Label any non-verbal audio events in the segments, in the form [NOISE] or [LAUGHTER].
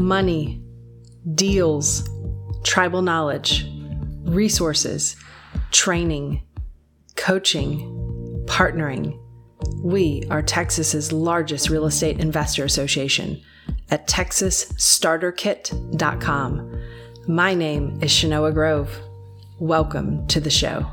money, deals, tribal knowledge, resources, training, coaching, partnering. We are Texas's largest real estate investor association at texasstarterkit.com. My name is Shanoa Grove. Welcome to the show.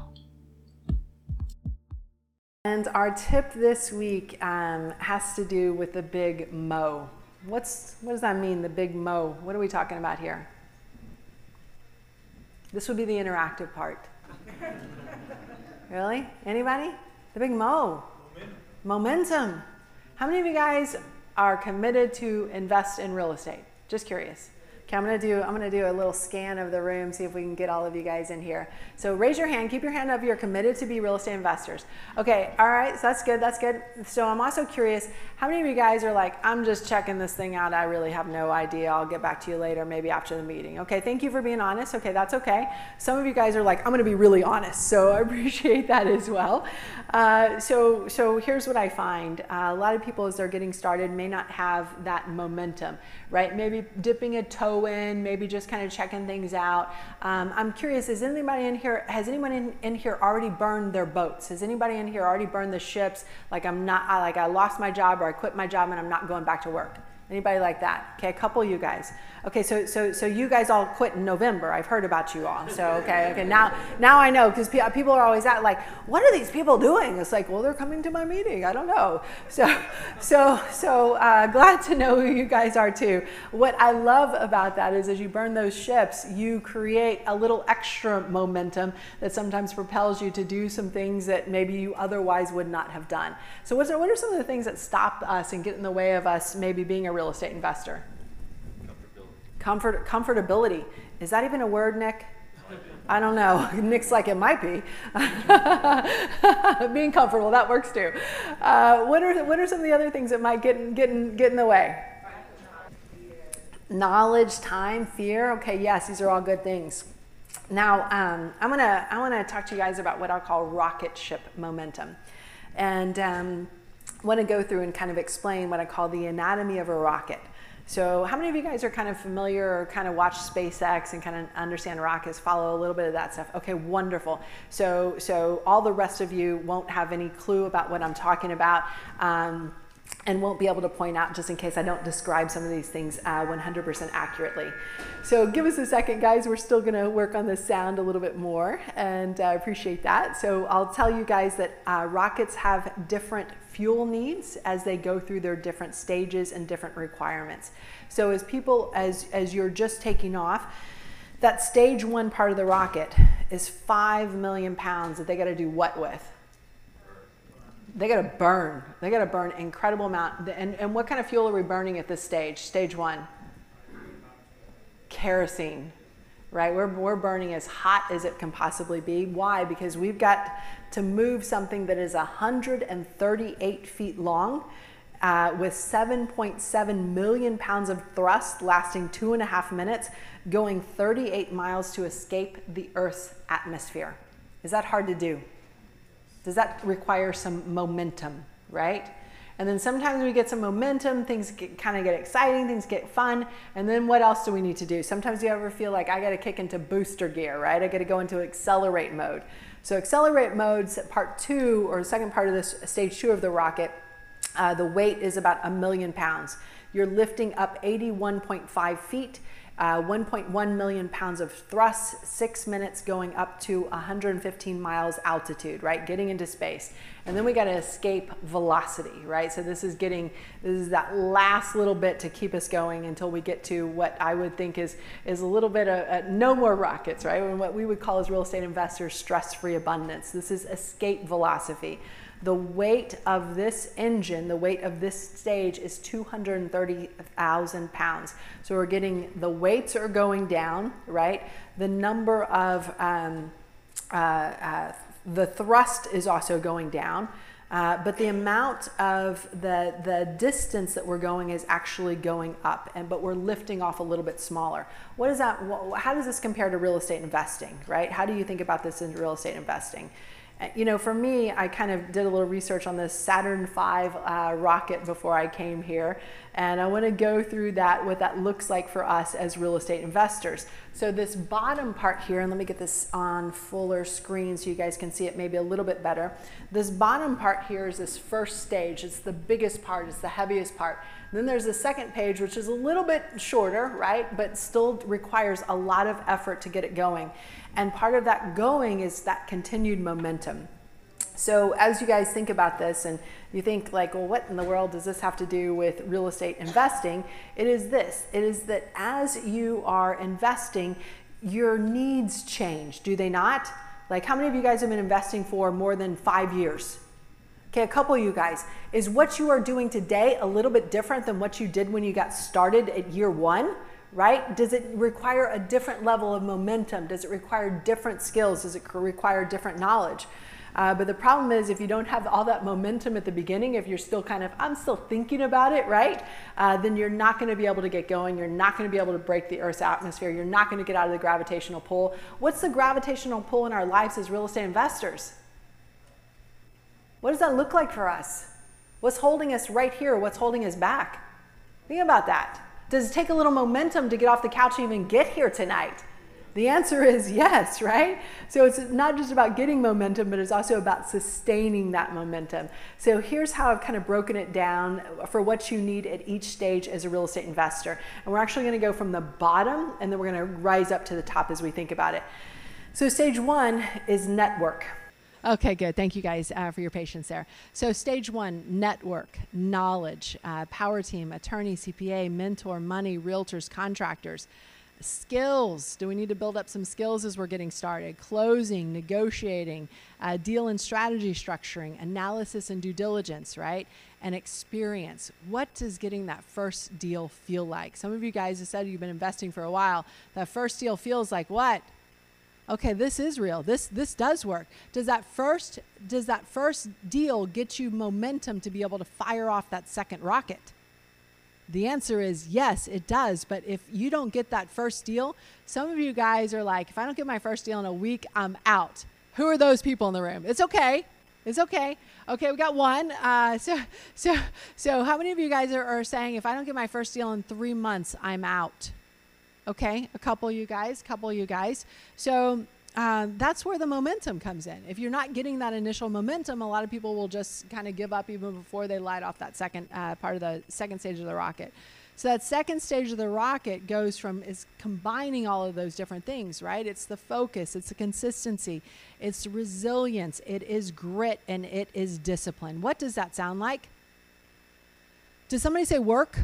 And our tip this week um, has to do with the big mo. What's what does that mean? The big mo. What are we talking about here? This would be the interactive part. [LAUGHS] really? Anybody? The big mo. Momentum. Momentum. How many of you guys are committed to invest in real estate? Just curious. Okay, I'm gonna do I'm gonna do a little scan of the room, see if we can get all of you guys in here. So raise your hand, keep your hand up. You're committed to be real estate investors. Okay, all right, so that's good, that's good. So I'm also curious, how many of you guys are like, I'm just checking this thing out. I really have no idea. I'll get back to you later, maybe after the meeting. Okay, thank you for being honest. Okay, that's okay. Some of you guys are like, I'm gonna be really honest, so I [LAUGHS] appreciate that as well. Uh, so so here's what I find: uh, a lot of people, as they're getting started, may not have that momentum, right? Maybe dipping a toe in, maybe just kind of checking things out. Um, I'm curious, is anybody in here, has anyone in, in here already burned their boats? Has anybody in here already burned the ships? Like I'm not, I, like I lost my job or I quit my job and I'm not going back to work. Anybody like that? Okay, a couple you guys. Okay, so so so you guys all quit in November. I've heard about you all. So okay, okay. Now now I know because people are always at like, what are these people doing? It's like, well, they're coming to my meeting. I don't know. So so so uh, glad to know who you guys are too. What I love about that is as you burn those ships, you create a little extra momentum that sometimes propels you to do some things that maybe you otherwise would not have done. So what's what are some of the things that stop us and get in the way of us maybe being a real estate investor? Comfort, comfortability. Is that even a word, Nick? I don't know. [LAUGHS] Nick's like, it might be. [LAUGHS] Being comfortable, that works too. Uh, what, are, what are some of the other things that might get in, get in, get in the way? Knowledge, time, fear. Okay, yes, these are all good things. Now, um, I'm gonna I want to talk to you guys about what I call rocket ship momentum, and um, want to go through and kind of explain what I call the anatomy of a rocket. So, how many of you guys are kind of familiar or kind of watch SpaceX and kind of understand rockets, follow a little bit of that stuff? Okay, wonderful. So, so all the rest of you won't have any clue about what I'm talking about. Um, and won't be able to point out just in case I don't describe some of these things uh, 100% accurately. So give us a second, guys. We're still going to work on the sound a little bit more, and I uh, appreciate that. So I'll tell you guys that uh, rockets have different fuel needs as they go through their different stages and different requirements. So as people, as, as you're just taking off, that stage one part of the rocket is five million pounds that they got to do what with? They got to burn. They got to burn incredible amount. And, and what kind of fuel are we burning at this stage? Stage one? Kerosene, right? We're, we're burning as hot as it can possibly be. Why? Because we've got to move something that is 138 feet long uh, with 7.7 million pounds of thrust lasting two and a half minutes, going 38 miles to escape the Earth's atmosphere. Is that hard to do? Does that require some momentum, right? And then sometimes we get some momentum, things kind of get exciting, things get fun. And then what else do we need to do? Sometimes you ever feel like I got to kick into booster gear, right? I got to go into accelerate mode. So accelerate modes, part two or second part of this stage two of the rocket, uh, the weight is about a million pounds. You're lifting up 81.5 feet uh, 1.1 million pounds of thrust, six minutes going up to 115 miles altitude, right? Getting into space. And then we got to escape velocity, right? So this is getting, this is that last little bit to keep us going until we get to what I would think is, is a little bit of uh, no more rockets, right? And what we would call as real estate investors stress-free abundance. This is escape velocity. The weight of this engine, the weight of this stage is 230,000 pounds. So we're getting the weights are going down, right? The number of um, uh, uh, the thrust is also going down. Uh, but the amount of the, the distance that we're going is actually going up, and but we're lifting off a little bit smaller. What is that? How does this compare to real estate investing, right? How do you think about this in real estate investing? You know, for me, I kind of did a little research on this Saturn V uh, rocket before I came here, and I want to go through that, what that looks like for us as real estate investors. So this bottom part here, and let me get this on fuller screen so you guys can see it maybe a little bit better. This bottom part here is this first stage. It's the biggest part, it's the heaviest part. Then there's the second page, which is a little bit shorter, right? But still requires a lot of effort to get it going. And part of that going is that continued momentum. So as you guys think about this and you think like, well, what in the world does this have to do with real estate investing? It is this. It is that as you are investing, your needs change, do they not? Like how many of you guys have been investing for more than five years? Okay, a couple of you guys. Is what you are doing today a little bit different than what you did when you got started at year one? Right? Does it require a different level of momentum? Does it require different skills? Does it require different knowledge? Uh, but the problem is if you don't have all that momentum at the beginning, if you're still kind of, I'm still thinking about it, right? Uh, then you're not going to be able to get going. You're not going to be able to break the Earth's atmosphere. You're not going to get out of the gravitational pull. What's the gravitational pull in our lives as real estate investors? What does that look like for us? What's holding us right here? What's holding us back? Think about that. Does it take a little momentum to get off the couch and even get here tonight? The answer is [LAUGHS] yes, right? So it's not just about getting momentum, but it's also about sustaining that momentum. So here's how I've kind of broken it down for what you need at each stage as a real estate investor. And we're actually to go from the bottom and then we're to rise up to the top as we think about it. So stage one is network. Okay, good. Thank you guys uh, for your patience there. So, stage one network, knowledge, uh, power team, attorney, CPA, mentor, money, realtors, contractors. Skills. Do we need to build up some skills as we're getting started? Closing, negotiating, uh, deal and strategy structuring, analysis and due diligence, right? And experience. What does getting that first deal feel like? Some of you guys have said you've been investing for a while. That first deal feels like what? Okay this is real. This this does work. Does that first does that first deal get you momentum to be able to fire off that second rocket? The answer is yes it does. But if you don't get that first deal some of you guys are like if i don't get my first deal in a week i'm out. Who are those people in the room? It's okay. It's okay. Okay we got one. Uh, so [LAUGHS] so so how many of you guys are, are saying if i don't get my first deal in three months i'm out Okay, a couple you guys, couple you guys. So uh, that's where the momentum comes in. If you're not getting that initial momentum, a lot of people will just kind of give up even before they light off that second uh, part of the second stage of the rocket. So that second stage of the rocket goes from is combining all of those different things, right? It's the focus, it's the consistency, it's resilience, it is grit, and it is discipline. What does that sound like? Does somebody say work?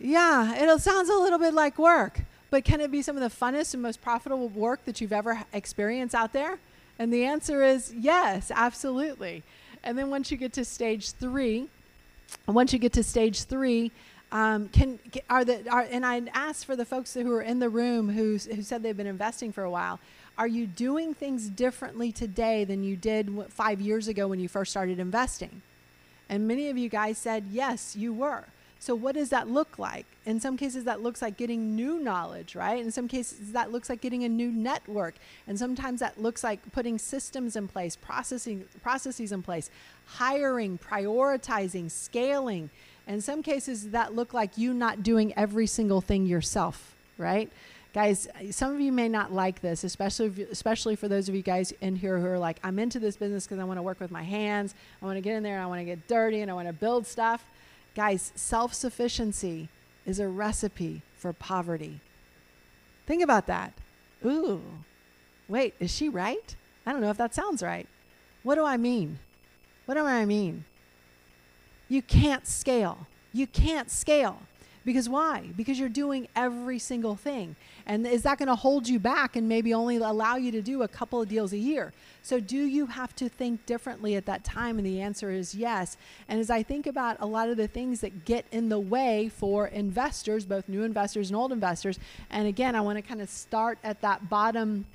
Yeah, it sounds a little bit like work, but can it be some of the funnest and most profitable work that you've ever experienced out there? And the answer is yes, absolutely. And then once you get to stage three, once you get to stage three, um, can are the are, and I asked for the folks who are in the room who who said they've been investing for a while. Are you doing things differently today than you did five years ago when you first started investing? And many of you guys said yes, you were. So, what does that look like? In some cases, that looks like getting new knowledge, right? In some cases, that looks like getting a new network. And sometimes that looks like putting systems in place, processing, processes in place, hiring, prioritizing, scaling. In some cases, that look like you not doing every single thing yourself, right? Guys, some of you may not like this, especially if, especially for those of you guys in here who are like, I'm into this business because I want to work with my hands. I want to get in there and I want to get dirty and I want to build stuff. Guys, self sufficiency is a recipe for poverty. Think about that. Ooh, wait, is she right? I don't know if that sounds right. What do I mean? What do I mean? You can't scale. You can't scale. Because why? Because you're doing every single thing. And is that going to hold you back and maybe only allow you to do a couple of deals a year? So, do you have to think differently at that time? And the answer is yes. And as I think about a lot of the things that get in the way for investors, both new investors and old investors, and again, I want to kind of start at that bottom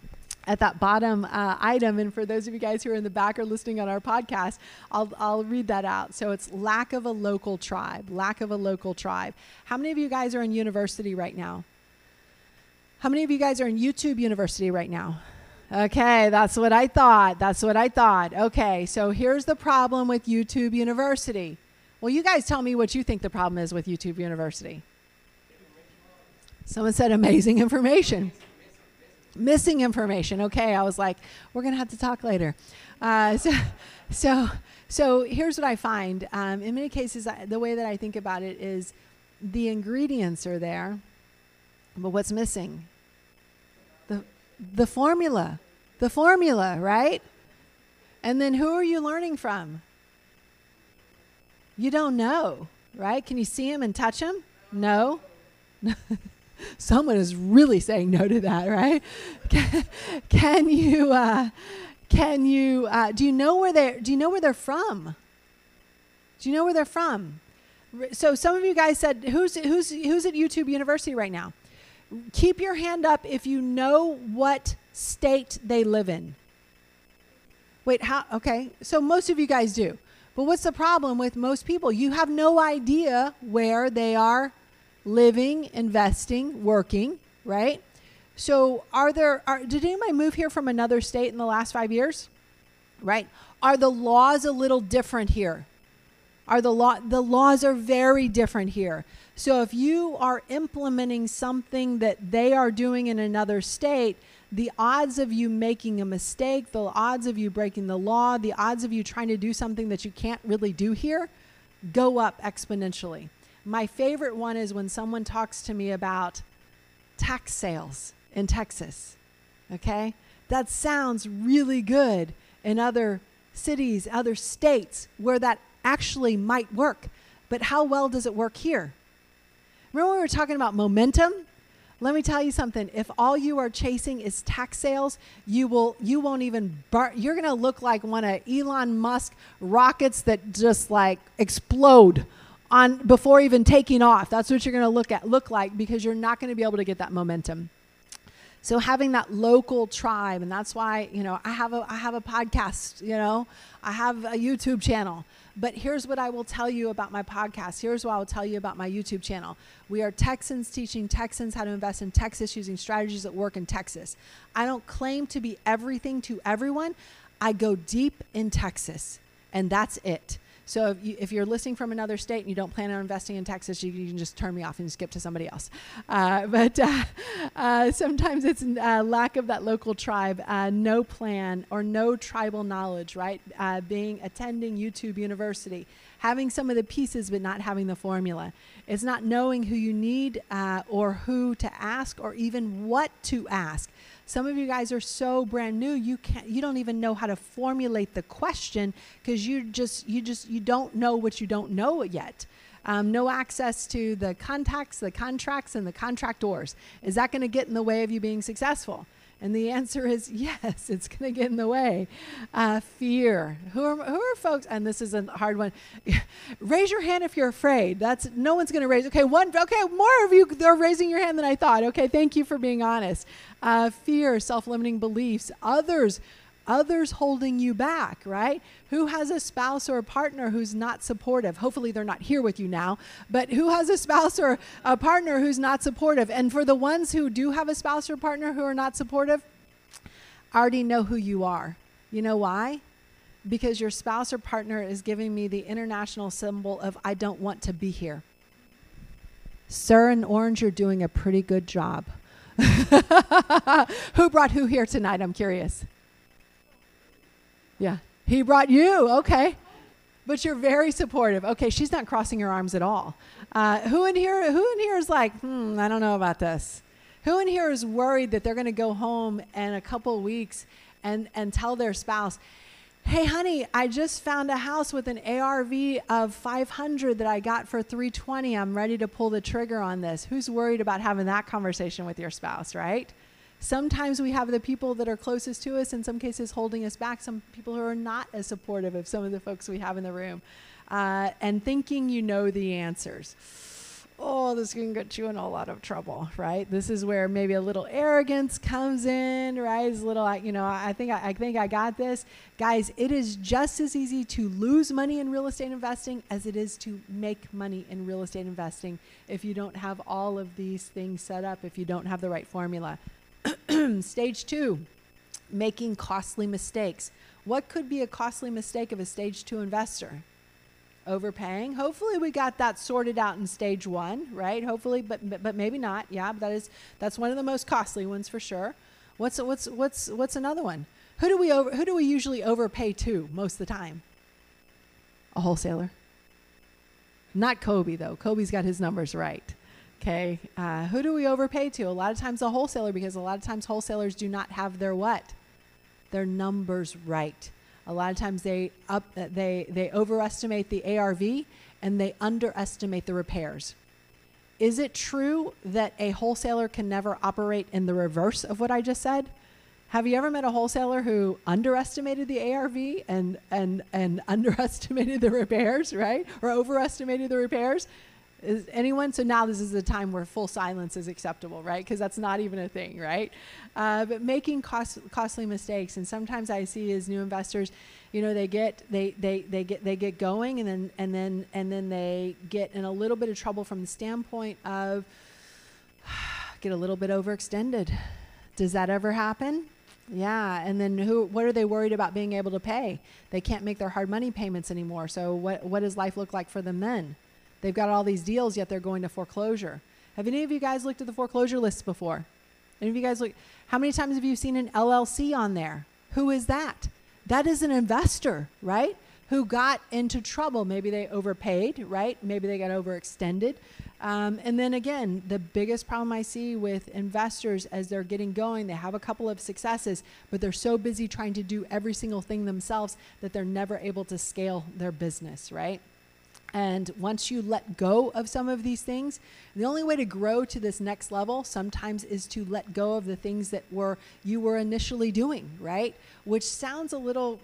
at that bottom uh, item. And for those of you guys who are in the back or listening on our podcast, I'll, I'll read that out. So it's lack of a local tribe, lack of a local tribe. How many of you guys are in university right now? How many of you guys are in YouTube University right now? Okay, that's what I thought. That's what I thought. Okay, so here's the problem with YouTube University. Well, you guys tell me what you think the problem is with YouTube University. Someone said amazing information. Missing information. Okay, I was like, we're to have to talk later. Uh, so, [LAUGHS] so, so here's what I find. Um, in many cases, I, the way that I think about it is the ingredients are there, but what's missing? The, the formula. The formula, right? And then who are you learning from? You don't know, right? Can you see him and touch him? No. [LAUGHS] Someone is really saying no to that, right? Can, can you uh, can you uh, do you know where they're, do you know where they're from? Do you know where they're from? So some of you guys said who's who's who's at YouTube University right now? Keep your hand up if you know what state they live in. Wait, how okay. So most of you guys do. But what's the problem with most people? You have no idea where they are living, investing, working, right? So, are there, are, did anybody move here from another state in the last five years? Right? Are the laws a little different here? Are the law, the laws are very different here. So, if you are implementing something that they are doing in another state, the odds of you making a mistake, the odds of you breaking the law, the odds of you trying to do something that you can't really do here go up exponentially. My favorite one is when someone talks to me about tax sales in Texas. Okay? That sounds really good in other cities, other states where that actually might work. But how well does it work here? Remember, we were talking about momentum? Let me tell you something. If all you are chasing is tax sales, you will you won't even bar- you're going to look like one of Elon Musk rockets that just like explode on before even taking off. That's what you're going to look at look like because you're not going to be able to get that momentum. So having that local tribe, and that's why you know I have a I have a podcast. You know, I have a YouTube channel. But here's what I will tell you about my podcast. Here's what I will tell you about my YouTube channel. We are Texans teaching Texans how to invest in Texas using strategies that work in Texas. I don't claim to be everything to everyone. I go deep in Texas, and that's it. So if, you, you're listening from another state and you don't plan on investing in Texas, you, you can just turn me off and skip to somebody else. Uh, [LAUGHS] but uh, uh, sometimes it's uh, lack of that local tribe, uh, no plan or no tribal knowledge, right? Uh, being attending YouTube University, having some of the pieces but not having the formula. It's not knowing who you need or who to ask or even what to ask. Some of you guys are so brand new, you can't you don't even know how to formulate the question because you just you just you don't know what you don't know yet. Um, no access to the contacts, the contracts, and the contractors. Is that going to get in the way of you being successful? And the answer is [LAUGHS] yes, it's going to get in the way. Uh, fear. Who are, who are folks? And this is a hard one. [LAUGHS] raise your hand if you're afraid. That's no one's going to raise. Okay, one. Okay, more of you are raising your hand than I thought. Okay, thank you for being honest. Uh, fear, self-limiting beliefs, others others holding you back, right? Who has a spouse or a partner who's not supportive? Hopefully, they're not here with you now, but who has a spouse or a partner who's not supportive? And for the ones who do have a spouse or partner who are not supportive, I already know who you are. You know why? Because your spouse or partner is giving me the international symbol of I don't want to be here. Sir and orange, you're doing a pretty good job. [LAUGHS] who brought who here tonight? I'm curious. Yeah. He brought you. Okay. But you're very supportive. Okay, she's not crossing her arms at all. Uh, who in here? Who in here is like, hmm, I don't know about this. Who in here is worried that they're going to go home in a couple weeks and and tell their spouse, "Hey, honey, I just found a house with an ARV of 500 that I got for 320. I'm ready to pull the trigger on this." Who's worried about having that conversation with your spouse, right? Sometimes we have the people that are closest to us, in some cases holding us back, some people who are not as supportive of some of the folks we have in the room, uh, and thinking you know the answers. Oh, this can get you in a lot of trouble, right? This is where maybe a little arrogance comes in, right? It's a little, you know, I think I, I think I got this, guys. It is just as easy to lose money in real estate investing as it is to make money in real estate investing if you don't have all of these things set up, if you don't have the right formula. [CLEARS THROAT] Stage two, making costly mistakes. What could be a costly mistake of a stage two investor? Overpaying. Hopefully, we got that sorted out in stage one, right? Hopefully, but but, maybe not. Yeah, that is that's one of the most costly ones for sure. What's what's what's what's another one? Who do we over who do we usually overpay to most of the time? A wholesaler. Not Kobe though. Kobe's got his numbers right. Okay. Uh, who do we overpay to? A lot of times a wholesaler because a lot of times wholesalers do not have their what? Their numbers right. A lot of times they up uh, they they overestimate the ARV and they underestimate the repairs. Is it true that a wholesaler can never operate in the reverse of what I just said? Have you ever met a wholesaler who underestimated the ARV and and and [LAUGHS] underestimated the repairs, right? Or overestimated the repairs? Is anyone? So now this is the time where full silence is acceptable, right? Because that's not even a thing, right? Uh, but making cost, costly mistakes, and sometimes I see as new investors, you know, they get they, they they get they get going, and then and then and then they get in a little bit of trouble from the standpoint of [SIGHS] get a little bit overextended. Does that ever happen? Yeah, and then who? What are they worried about being able to pay? They can't make their hard money payments anymore. So what? What does life look like for them then? They've got all these deals, yet they're going to foreclosure. Have any of you guys looked at the foreclosure lists before? Any of you guys look? How many times have you seen an LLC on there? Who is that? That is an investor, right? Who got into trouble. Maybe they overpaid, right? Maybe they got overextended. Um, and then again, the biggest problem I see with investors as they're getting going, they have a couple of successes, but they're so busy trying to do every single thing themselves that they're never able to scale their business, right? And once you let go of some of these things, the only way to grow to this next level sometimes is to let go of the things that were you were initially doing, right? Which sounds a little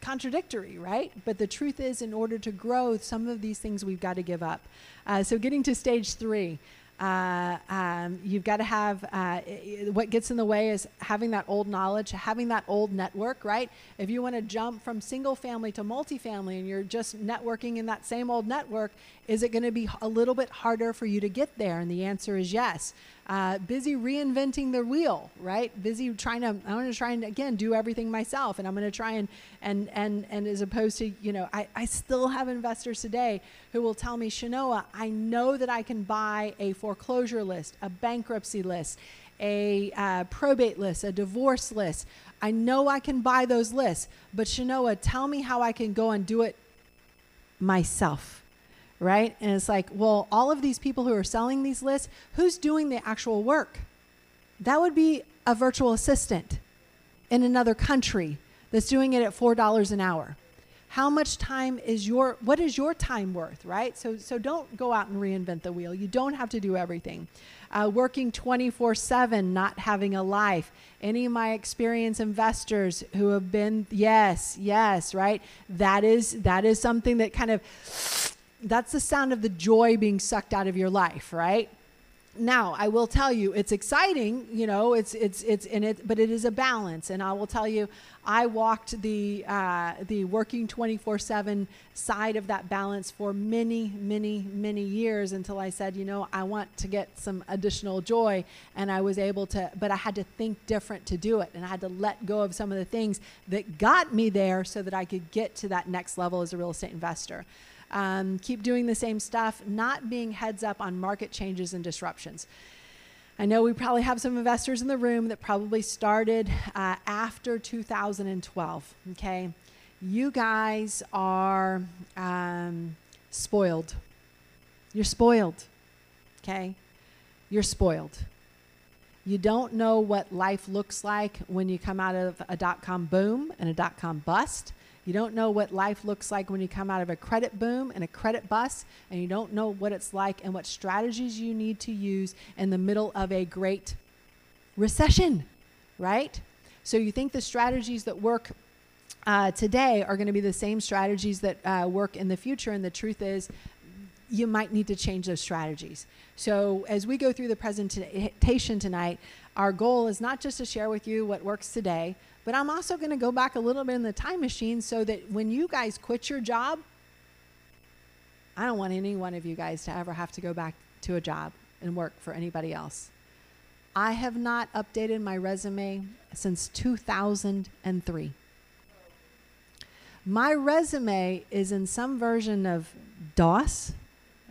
contradictory, right? But the truth is, in order to grow, some of these things we've got to give up. Uh, so, getting to stage three, uh, um, you've got to have uh, what gets in the way is having that old knowledge, having that old network, right? If you want to jump from single family to multifamily and you're just networking in that same old network, is it going to be a little bit harder for you to get there? And the answer is yes. Uh, busy reinventing the wheel, right? Busy trying to, I'm going to try and again do everything myself, and I'm going to try and and and and as opposed to, you know, I, I still have investors today who will tell me, Shanoa, I know that I can buy a foreclosure list, a bankruptcy list, a uh, probate list, a divorce list. I know I can buy those lists, but Shanoa, tell me how I can go and do it myself right? And it's like, well, all of these people who are selling these lists, who's doing the actual work? That would be a virtual assistant in another country that's doing it at $4 an hour. How much time is your what is your time worth, right? So so don't go out and reinvent the wheel. You don't have to do everything. Uh, working 24 7, not having a life. Any of my experienced investors who have been, yes, yes, right? That is that is something that kind of that's the sound of the joy being sucked out of your life, right? Now, I will tell you, it's exciting, you know, it's it's it's in it, but it is a balance. And I will tell you, I walked the uh, the working 24/7 side of that balance for many, many, many years until I said, you know, I want to get some additional joy, and I was able to. But I had to think different to do it, and I had to let go of some of the things that got me there so that I could get to that next level as a real estate investor um, keep doing the same stuff, not being heads up on market changes and disruptions. I know we probably have some investors in the room that probably started uh, after 2012. Okay, you guys are um, spoiled. You're spoiled. Okay, you're spoiled. You don't know what life looks like when you come out of a dot com boom and a dot com bust. You don't know what life looks like when you come out of a credit boom and a credit bust, and you don't know what it's like and what strategies you need to use in the middle of a great recession, right? So you think the strategies that work uh, today are going to be the same strategies that uh, work in the future, and the truth is, you might need to change those strategies. So, as we go through the presentation tonight, our goal is not just to share with you what works today, but I'm also going to go back a little bit in the time machine so that when you guys quit your job, I don't want any one of you guys to ever have to go back to a job and work for anybody else. I have not updated my resume since 2003. My resume is in some version of DOS.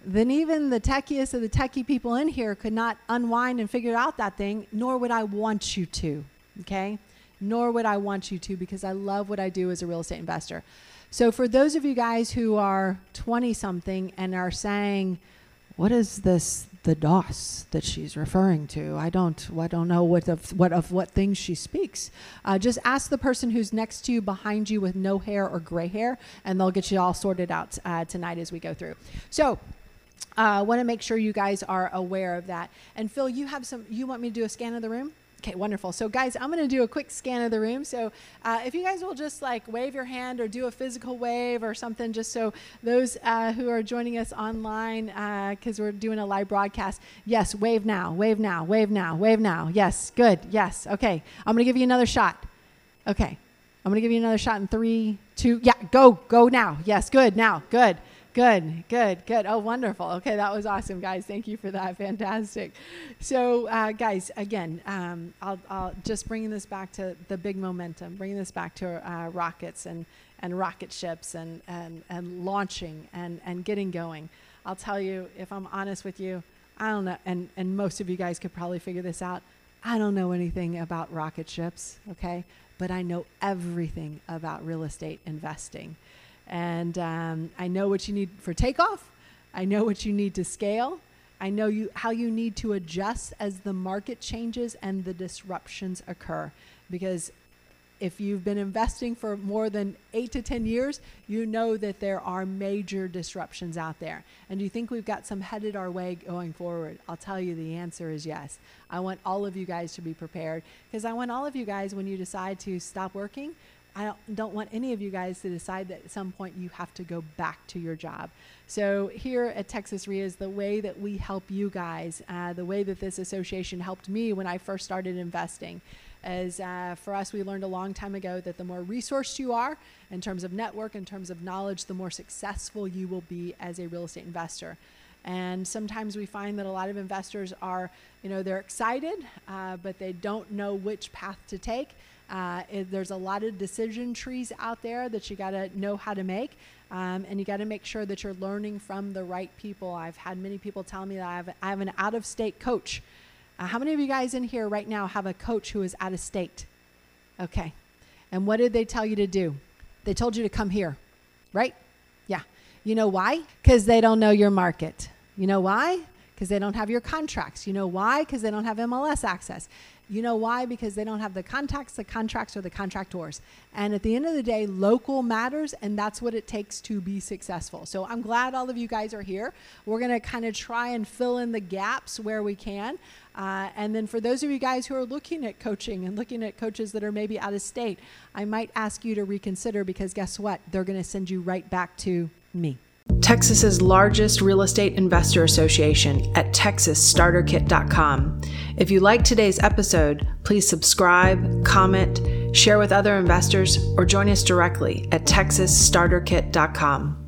Then even the techiest of the techie people in here could not unwind and figure out that thing, nor would I want you to. Okay? Nor would I want you to because I love what I do as a real estate investor. So, for those of you guys who are 20 something and are saying, what is this the DOS that she's referring to? I don't I don't know what of what of what things she speaks. Uh, just ask the person who's next to you, behind you, with no hair or gray hair, and they'll get you all sorted out uh, tonight as we go through. So. I uh, want to make sure you guys are aware of that. And Phil, you have some. You want me to do a scan of the room? Okay, wonderful. So, guys, I'm going to do a quick scan of the room. So, uh, if you guys will just like wave your hand or do a physical wave or something, just so those uh, who are joining us online, because uh, we're doing a live broadcast, yes, wave now, wave now, wave now, wave now. Yes, good. Yes. Okay. I'm going to give you another shot. Okay. I'm going to give you another shot in three, two, yeah, go, go now. Yes, good. Now, good. Good, good, good. Oh, wonderful. Okay, that was awesome, guys. Thank you for that. Fantastic. So, uh, guys, again, um, I'll, I'll, just bringing this back to the big momentum, bringing this back to uh, rockets and, and rocket ships and, and, and launching and, and getting going. I'll tell you, if I'm honest with you, I don't know, and, and most of you guys could probably figure this out. I don't know anything about rocket ships, okay? But I know everything about real estate investing. And um, I know what you need for takeoff. I know what you need to scale. I know you how you need to adjust as the market changes and the disruptions occur. Because if you've been investing for more than eight to 10 years, you know that there are major disruptions out there. And do you think we've got some headed our way going forward? I'll tell you the answer is yes. I want all of you guys to be prepared because I want all of you guys, when you decide to stop working, I don't, want any of you guys to decide that at some point you have to go back to your job. So, here at Texas REIA is the way that we help you guys, uh, the way that this association helped me when I first started investing. As uh, for us, we learned a long time ago that the more resourced you are in terms of network, in terms of knowledge, the more successful you will be as a real estate investor. And sometimes we find that a lot of investors are, you know, they're excited, uh, but they don't know which path to take. Uh, it, there's a lot of decision trees out there that you got to know how to make. Um, and you got to make sure that you're learning from the right people. I've had many people tell me that I have, I have an out of state coach. Uh, how many of you guys in here right now have a coach who is out of state? Okay. And what did they tell you to do? They told you to come here, right? Yeah. You know why? Because they don't know your market. You know why? Because they don't have your contracts. You know why? Because they don't have MLS access. You know why? Because they don't have the contacts, the contracts, or the contractors. And at the end of the day, local matters, and that's what it takes to be successful. So I'm glad all of you guys are here. We're going to kind of try and fill in the gaps where we can. Uh, and then for those of you guys who are looking at coaching and looking at coaches that are maybe out of state, I might ask you to reconsider because guess what? They're going to send you right back to me. Texas's largest real estate investor association at texasstarterkit.com. If you like today's episode, please subscribe, comment, share with other investors, or join us directly at texasstarterkit.com.